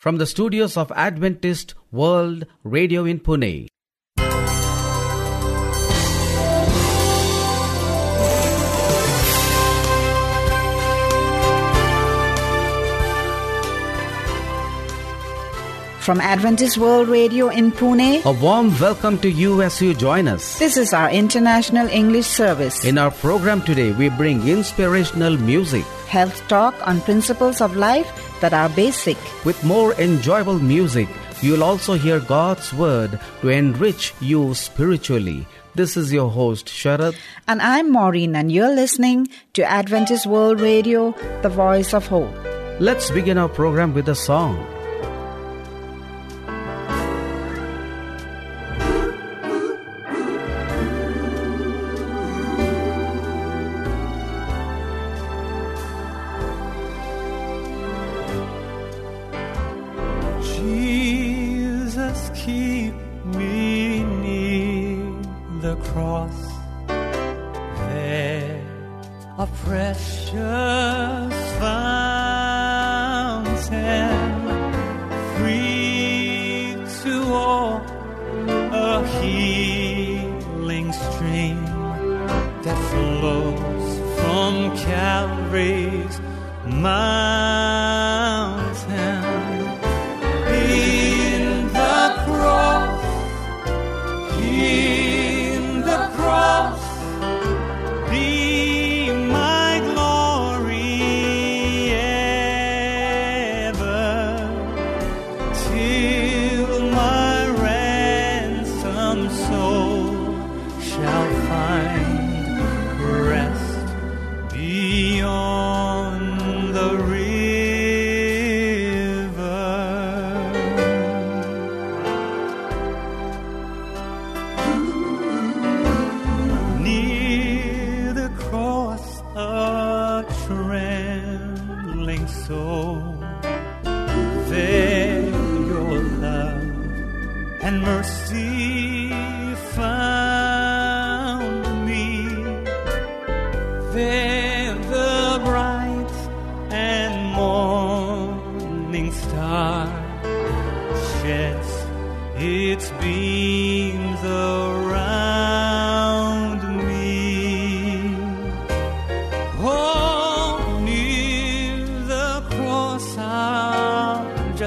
From the studios of Adventist World Radio in Pune. From Adventist World Radio in Pune, A warm welcome to you as you join us. this is our international English service. In our program today, we bring inspirational music Health talk on principles of life that are basic. with more enjoyable music. You'll also hear God's word to enrich you spiritually. This is your host, Sharad. And I'm Maureen, and you're listening to Adventist World Radio, the voice of hope. Let's begin our program with a song. Cross.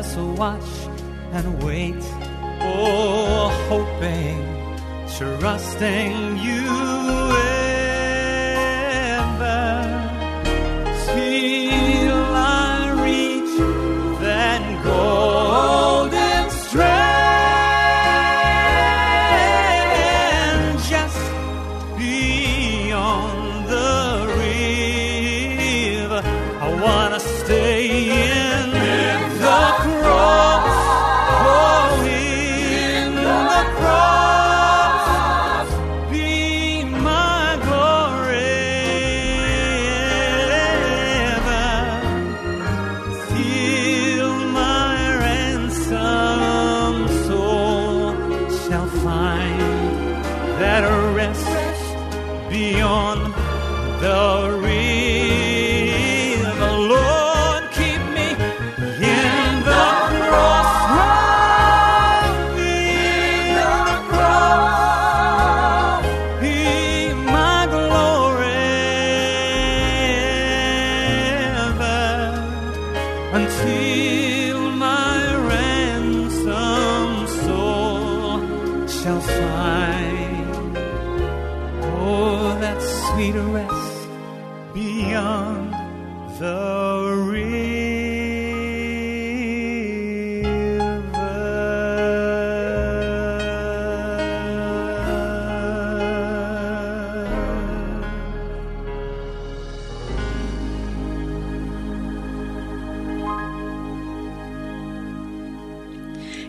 Just watch and wait. Oh, hoping, trusting you that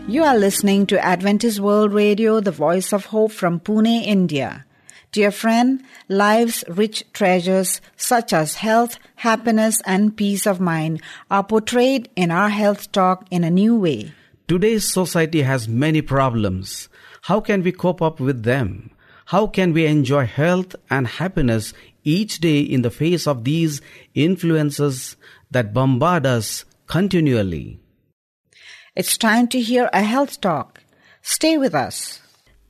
You are listening to Adventist World Radio, the voice of hope from Pune, India. Dear friend, life's rich treasures such as health, happiness, and peace of mind are portrayed in our health talk in a new way. Today's society has many problems. How can we cope up with them? How can we enjoy health and happiness each day in the face of these influences that bombard us continually? It's time to hear a health talk. Stay with us.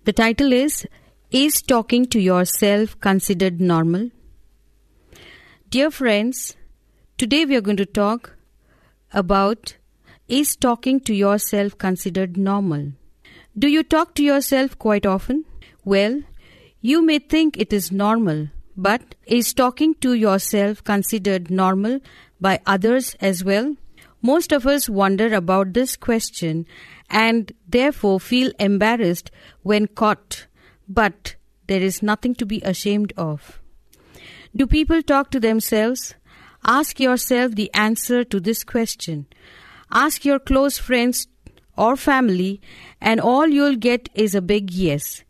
The title is Is Talking to Yourself Considered Normal? Dear friends, today we are going to talk about Is talking to yourself considered normal? Do you talk to yourself quite often? Well, you may think it is normal, but is talking to yourself considered normal by others as well? Most of us wonder about this question and therefore feel embarrassed when caught, but there is nothing to be ashamed of. Do people talk to themselves? Ask yourself the answer to this question. Ask your close friends or family, and all you'll get is a big yes.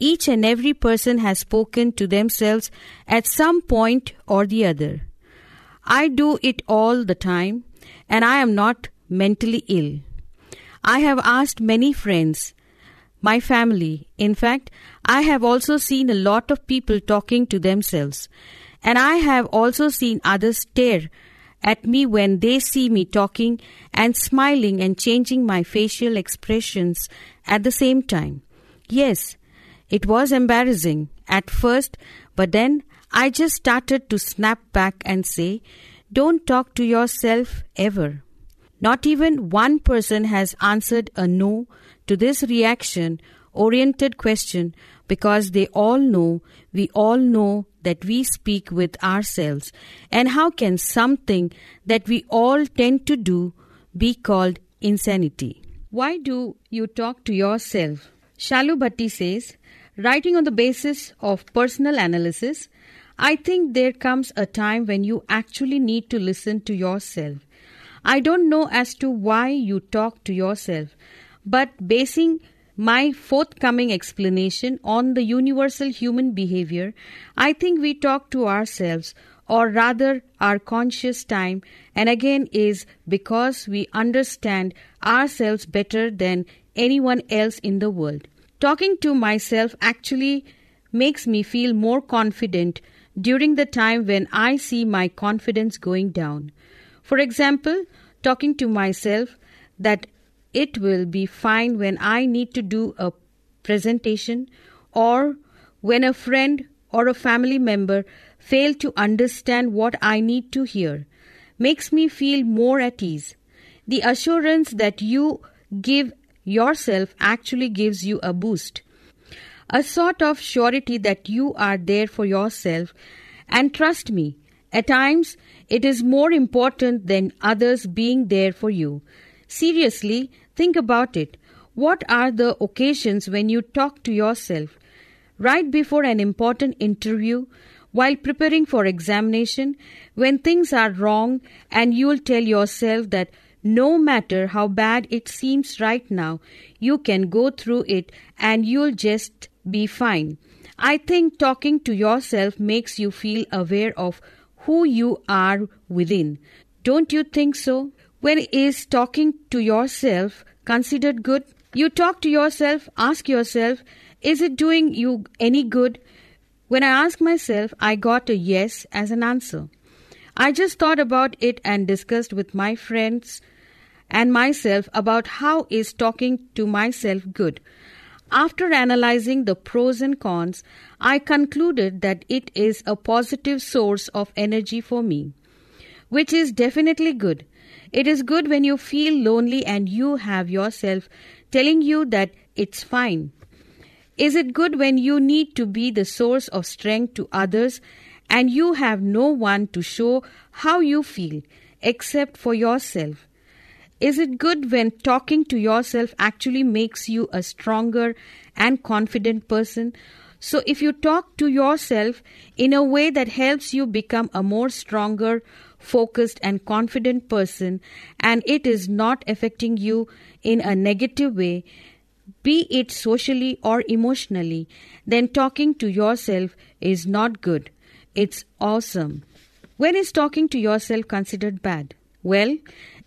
Each and every person has spoken to themselves at some point or the other. I do it all the time, and I am not mentally ill. I have asked many friends, my family. In fact, I have also seen a lot of people talking to themselves. And I have also seen others stare at me when they see me talking and smiling and changing my facial expressions at the same time. Yes, it was embarrassing at first, but then I just started to snap back and say, Don't talk to yourself ever. Not even one person has answered a no to this reaction oriented question because they all know, we all know that we speak with ourselves. And how can something that we all tend to do be called insanity? Why do you talk to yourself? Shalu Bhatti says, writing on the basis of personal analysis, I think there comes a time when you actually need to listen to yourself. I don't know as to why you talk to yourself, but basing my forthcoming explanation on the universal human behavior, I think we talk to ourselves, or rather our conscious time, and again is because we understand ourselves better than anyone else in the world. Talking to myself actually makes me feel more confident during the time when I see my confidence going down. For example, talking to myself that it will be fine when I need to do a presentation or when a friend or a family member fail to understand what I need to hear makes me feel more at ease. The assurance that you give yourself actually gives you a boost. A sort of surety that you are there for yourself. And trust me, at times it is more important than others being there for you. Seriously, think about it. What are the occasions when you talk to yourself? Right before an important interview, while preparing for examination, when things are wrong, and you'll tell yourself that no matter how bad it seems right now, you can go through it and you'll just be fine. I think talking to yourself makes you feel aware of who you are within. Don't you think so? When is talking to yourself considered good? You talk to yourself, ask yourself, is it doing you any good? When I asked myself, I got a yes as an answer. I just thought about it and discussed with my friends and myself about how is talking to myself good. After analyzing the pros and cons, I concluded that it is a positive source of energy for me, which is definitely good. It is good when you feel lonely and you have yourself telling you that it's fine. Is it good when you need to be the source of strength to others and you have no one to show how you feel except for yourself? Is it good when talking to yourself actually makes you a stronger and confident person? So, if you talk to yourself in a way that helps you become a more stronger, focused, and confident person, and it is not affecting you in a negative way, be it socially or emotionally, then talking to yourself is not good. It's awesome. When is talking to yourself considered bad? Well,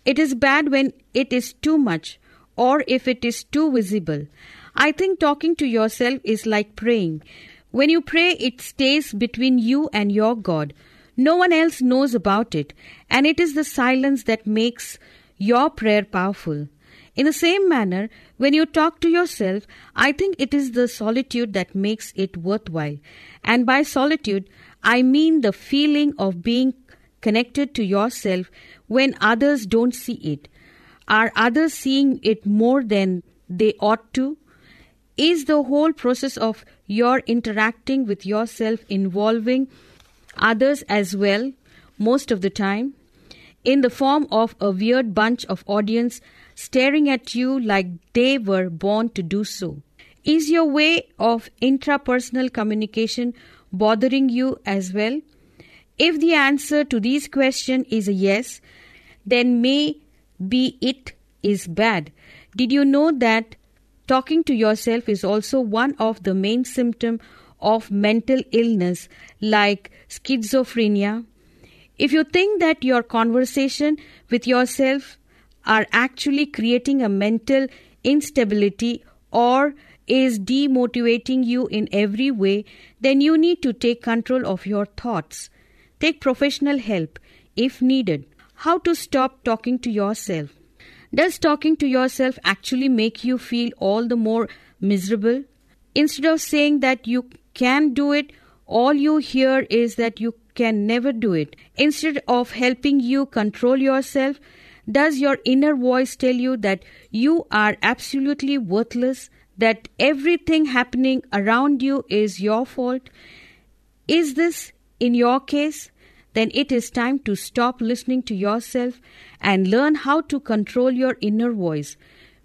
it is bad when it is too much or if it is too visible. I think talking to yourself is like praying. When you pray, it stays between you and your God. No one else knows about it, and it is the silence that makes your prayer powerful. In the same manner, when you talk to yourself, I think it is the solitude that makes it worthwhile. And by solitude, I mean the feeling of being connected to yourself when others don't see it. Are others seeing it more than they ought to? Is the whole process of your interacting with yourself involving others as well, most of the time, in the form of a weird bunch of audience staring at you like they were born to do so? Is your way of intrapersonal communication bothering you as well? If the answer to these questions is a yes, then may be it is bad. Did you know that talking to yourself is also one of the main symptoms of mental illness like schizophrenia? If you think that your conversation with yourself are actually creating a mental instability or is demotivating you in every way, then you need to take control of your thoughts. Take professional help if needed. How to stop talking to yourself? Does talking to yourself actually make you feel all the more miserable? Instead of saying that you can do it, all you hear is that you can never do it. Instead of helping you control yourself, does your inner voice tell you that you are absolutely worthless, that everything happening around you is your fault? Is this in your case? Then it is time to stop listening to yourself and learn how to control your inner voice.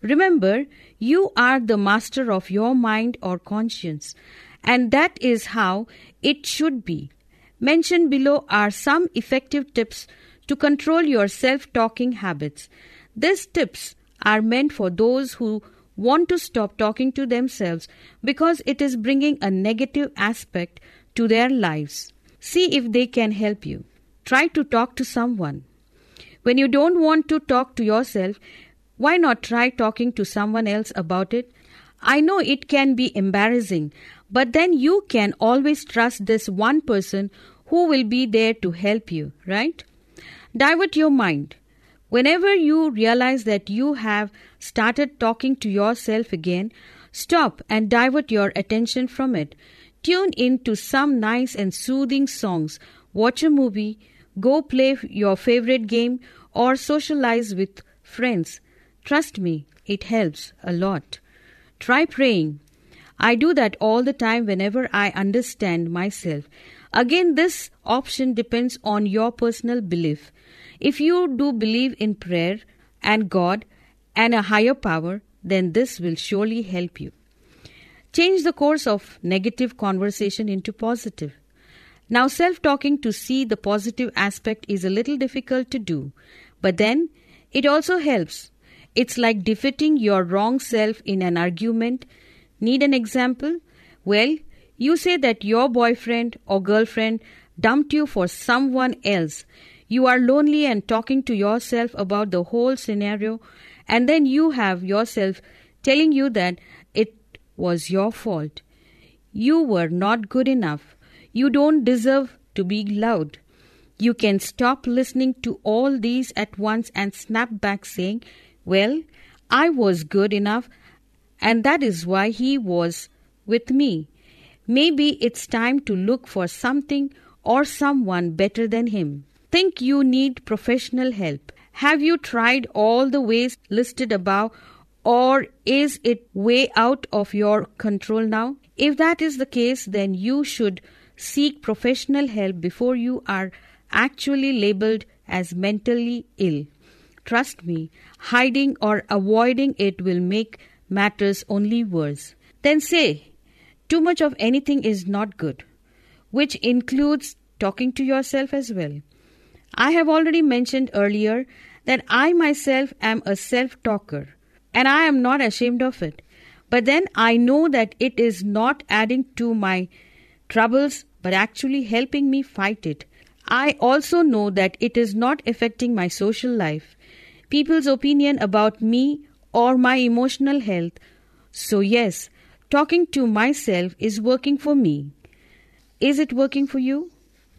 Remember, you are the master of your mind or conscience, and that is how it should be. Mentioned below are some effective tips to control your self talking habits. These tips are meant for those who want to stop talking to themselves because it is bringing a negative aspect to their lives. See if they can help you. Try to talk to someone. When you don't want to talk to yourself, why not try talking to someone else about it? I know it can be embarrassing, but then you can always trust this one person who will be there to help you, right? Divert your mind. Whenever you realize that you have started talking to yourself again, stop and divert your attention from it. Tune in to some nice and soothing songs, watch a movie, go play your favorite game, or socialize with friends. Trust me, it helps a lot. Try praying. I do that all the time whenever I understand myself. Again, this option depends on your personal belief. If you do believe in prayer and God and a higher power, then this will surely help you. Change the course of negative conversation into positive. Now, self talking to see the positive aspect is a little difficult to do, but then it also helps. It's like defeating your wrong self in an argument. Need an example? Well, you say that your boyfriend or girlfriend dumped you for someone else. You are lonely and talking to yourself about the whole scenario, and then you have yourself telling you that was your fault. You were not good enough. You don't deserve to be loved. You can stop listening to all these at once and snap back saying, Well, I was good enough, and that is why he was with me. Maybe it's time to look for something or someone better than him. Think you need professional help. Have you tried all the ways listed above, or is it way out of your control now? If that is the case, then you should seek professional help before you are actually labeled as mentally ill. Trust me, hiding or avoiding it will make matters only worse. Then say, too much of anything is not good, which includes talking to yourself as well. I have already mentioned earlier that I myself am a self talker and I am not ashamed of it. But then I know that it is not adding to my troubles but actually helping me fight it. I also know that it is not affecting my social life, people's opinion about me, or my emotional health. So, yes, talking to myself is working for me. Is it working for you?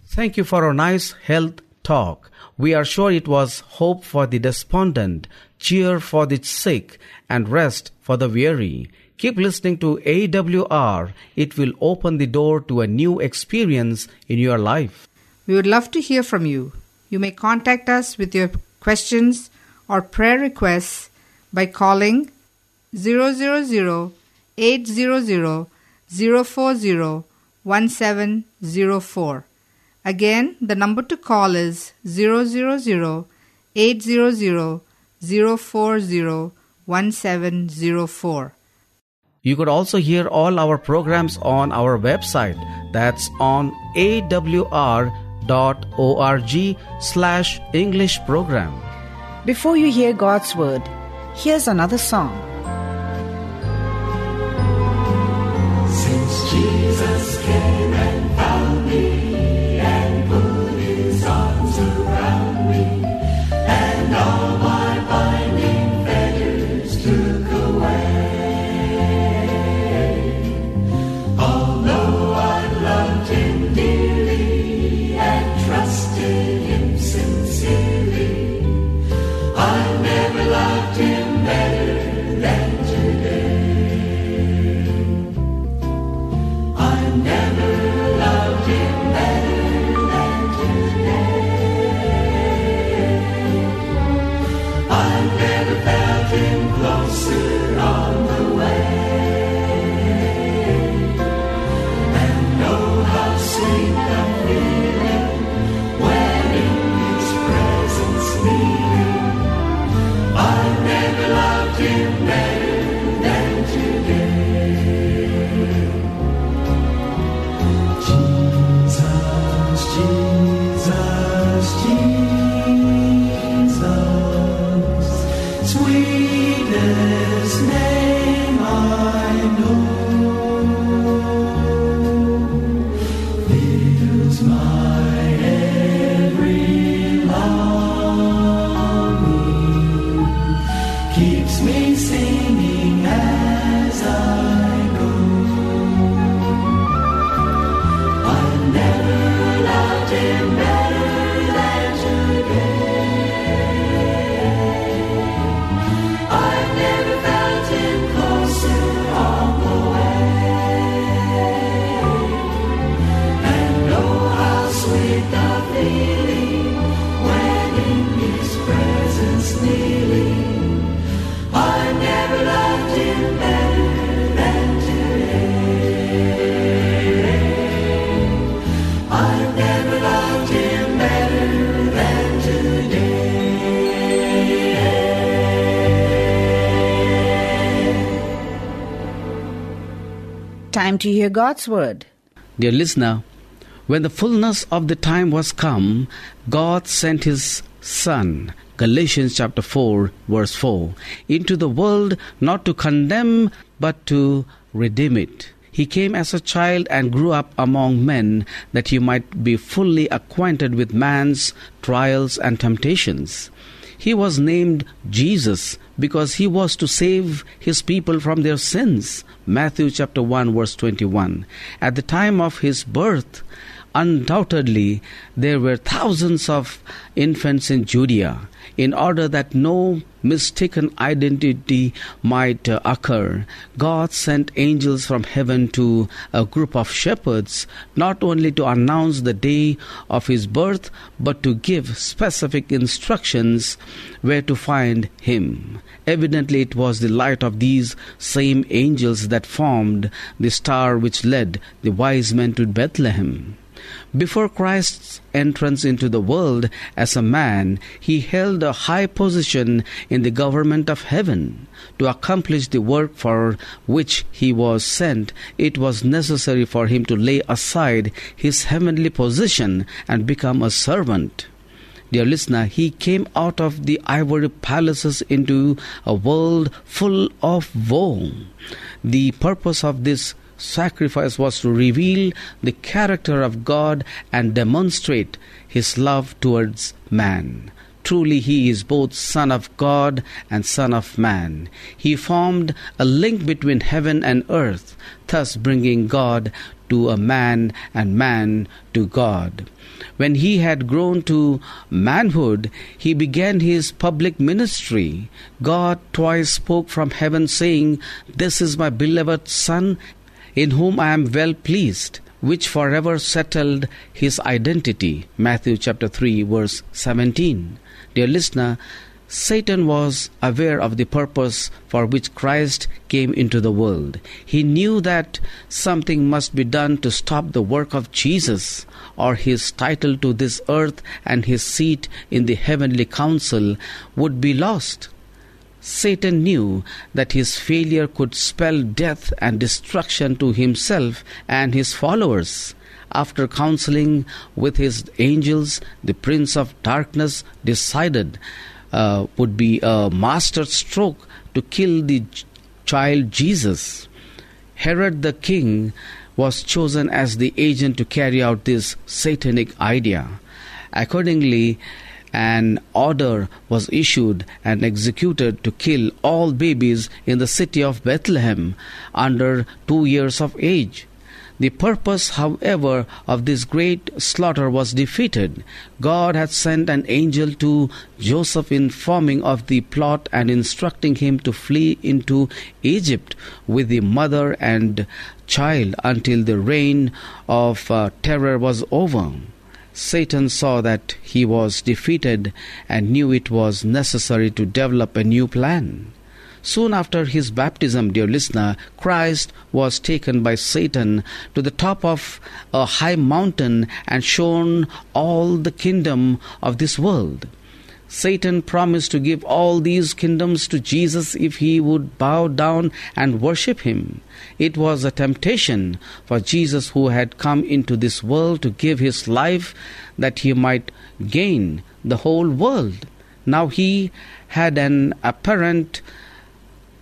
Thank you for a nice health talk. We are sure it was hope for the despondent cheer for the sick, and rest for the weary. Keep listening to AWR. It will open the door to a new experience in your life. We would love to hear from you. You may contact us with your questions or prayer requests by calling 000 800 040 1704. Again, the number to call is 000 800 040 1704. You could also hear all our programs on our website. That's on awr.org slash English program. Before you hear God's word, here's another song. Since Jesus came Time to hear God's word. Dear listener, when the fullness of the time was come, God sent his Son, Galatians chapter 4, verse 4, into the world not to condemn, but to redeem it. He came as a child and grew up among men that he might be fully acquainted with man's trials and temptations. He was named Jesus because he was to save his people from their sins. Matthew chapter 1 verse 21. At the time of his birth, undoubtedly there were thousands of infants in Judea. In order that no mistaken identity might uh, occur, God sent angels from heaven to a group of shepherds not only to announce the day of his birth but to give specific instructions where to find him. Evidently, it was the light of these same angels that formed the star which led the wise men to Bethlehem. Before Christ's entrance into the world as a man, he held a high position in the government of heaven. To accomplish the work for which he was sent, it was necessary for him to lay aside his heavenly position and become a servant. Dear listener, he came out of the ivory palaces into a world full of woe. The purpose of this sacrifice was to reveal the character of God and demonstrate his love towards man. Truly, he is both Son of God and Son of Man. He formed a link between heaven and earth, thus bringing God to a man and man to God. When he had grown to manhood, he began his public ministry. God twice spoke from heaven, saying, This is my beloved Son, in whom I am well pleased, which forever settled his identity. Matthew chapter 3, verse 17. Dear listener, Satan was aware of the purpose for which Christ came into the world. He knew that something must be done to stop the work of Jesus, or his title to this earth and his seat in the heavenly council would be lost. Satan knew that his failure could spell death and destruction to himself and his followers. After counseling with his angels, the prince of darkness decided uh, would be a master stroke to kill the child Jesus. Herod the king was chosen as the agent to carry out this satanic idea. Accordingly, an order was issued and executed to kill all babies in the city of Bethlehem under two years of age. The purpose, however, of this great slaughter was defeated. God had sent an angel to Joseph informing of the plot and instructing him to flee into Egypt with the mother and child until the reign of uh, terror was over. Satan saw that he was defeated and knew it was necessary to develop a new plan. Soon after his baptism, dear listener, Christ was taken by Satan to the top of a high mountain and shown all the kingdom of this world. Satan promised to give all these kingdoms to Jesus if he would bow down and worship him. It was a temptation for Jesus, who had come into this world to give his life that he might gain the whole world. Now he had an apparent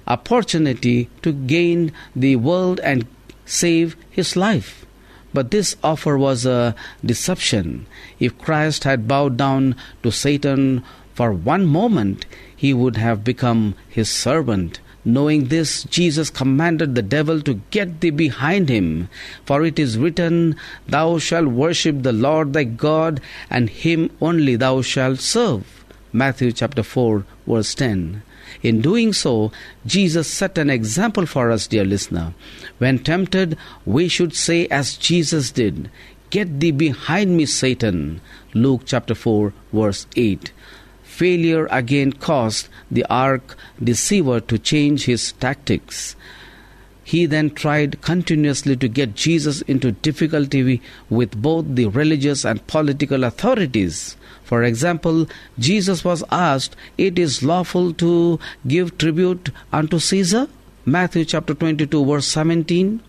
opportunity to gain the world and save his life. But this offer was a deception. If Christ had bowed down to Satan for one moment, he would have become his servant. Knowing this, Jesus commanded the devil to get thee behind him. For it is written, Thou shalt worship the Lord thy God, and him only thou shalt serve. Matthew chapter 4, verse 10. In doing so, Jesus set an example for us, dear listener. When tempted, we should say as Jesus did, Get thee behind me, Satan. Luke chapter 4, verse 8. Failure again caused the arch deceiver to change his tactics. He then tried continuously to get Jesus into difficulty with both the religious and political authorities. For example, Jesus was asked, It is lawful to give tribute unto Caesar? Matthew chapter 22, verse 17.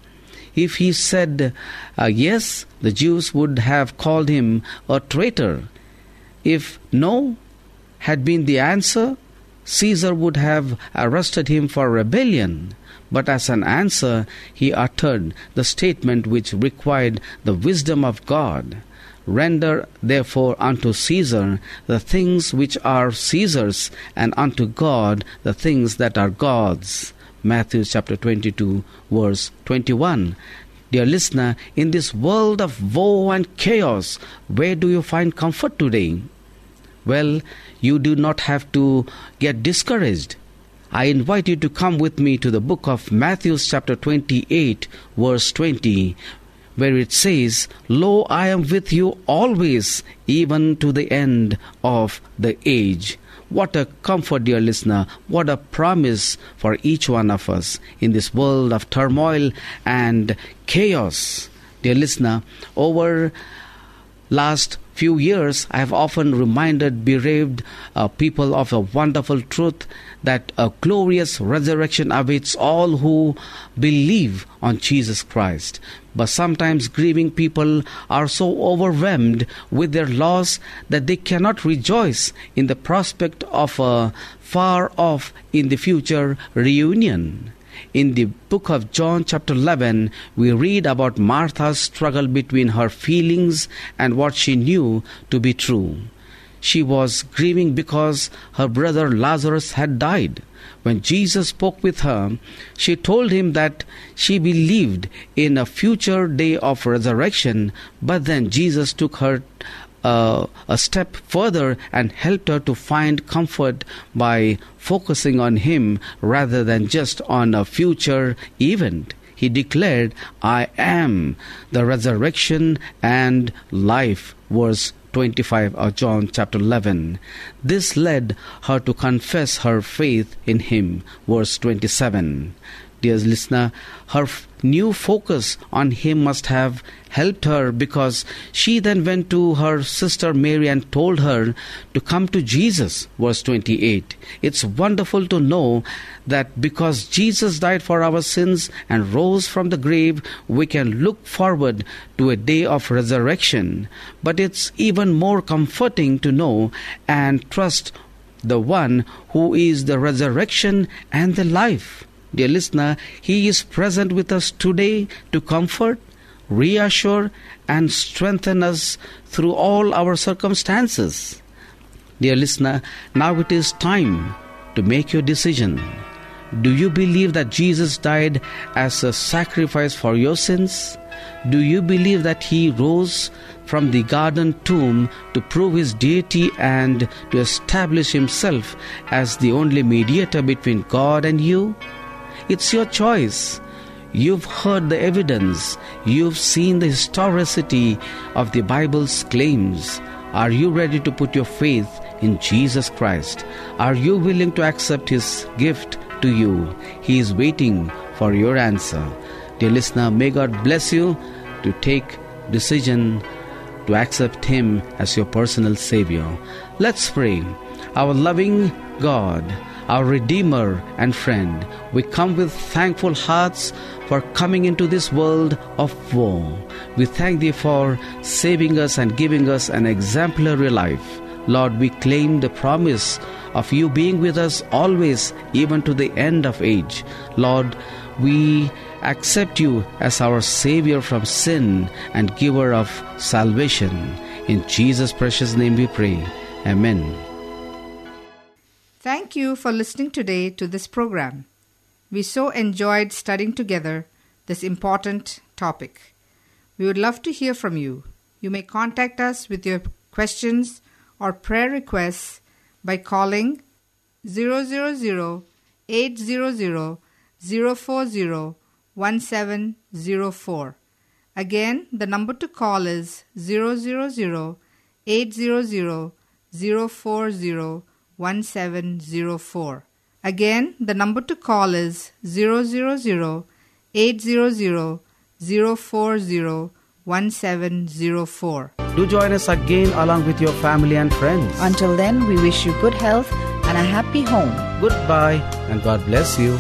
If he said uh, yes, the Jews would have called him a traitor. If no had been the answer, Caesar would have arrested him for rebellion. But as an answer, he uttered the statement which required the wisdom of God. Render therefore unto Caesar the things which are Caesar's, and unto God the things that are God's. Matthew chapter 22, verse 21. Dear listener, in this world of woe and chaos, where do you find comfort today? Well, you do not have to get discouraged. I invite you to come with me to the book of Matthew, chapter 28, verse 20, where it says, Lo, I am with you always, even to the end of the age. What a comfort, dear listener. What a promise for each one of us in this world of turmoil and chaos. Dear listener, over last few years, I have often reminded bereaved uh, people of a wonderful truth that a glorious resurrection awaits all who believe on Jesus Christ. But sometimes grieving people are so overwhelmed with their loss that they cannot rejoice in the prospect of a far off in the future reunion. In the book of John, chapter 11, we read about Martha's struggle between her feelings and what she knew to be true. She was grieving because her brother Lazarus had died. When Jesus spoke with her, she told him that she believed in a future day of resurrection, but then Jesus took her uh, a step further and helped her to find comfort by focusing on Him rather than just on a future event. He declared, I am the resurrection and life. Verse 25 of John chapter 11. This led her to confess her faith in Him. Verse 27. Dear listener, her f- new focus on Him must have helped her because she then went to her sister Mary and told her to come to Jesus. Verse 28. It's wonderful to know that because Jesus died for our sins and rose from the grave, we can look forward to a day of resurrection. But it's even more comforting to know and trust the one who is the resurrection and the life. Dear listener, He is present with us today to comfort, reassure, and strengthen us through all our circumstances. Dear listener, now it is time to make your decision. Do you believe that Jesus died as a sacrifice for your sins? Do you believe that he rose from the garden tomb to prove his deity and to establish himself as the only mediator between God and you? It's your choice. You've heard the evidence. You've seen the historicity of the Bible's claims. Are you ready to put your faith in Jesus Christ? Are you willing to accept His gift to you? He is waiting for your answer. Dear listener, may God bless you to take decision to accept Him as your personal Savior. Let's pray. Our loving God, our Redeemer and friend, we come with thankful hearts for coming into this world of woe. We thank Thee for saving us and giving us an exemplary life. Lord, we claim the promise of You being with us always, even to the end of age. Lord, we accept You as our Savior from sin and giver of salvation. In Jesus' precious name we pray. Amen. Thank you for listening today to this program. We so enjoyed studying together this important topic. We would love to hear from you. You may contact us with your questions or prayer requests by calling 000 800 040 1704. Again, the number to call is 000 800 040 1704. Again, the number to call is 000 800 040 1704. Do join us again along with your family and friends. Until then, we wish you good health and a happy home. Goodbye and God bless you.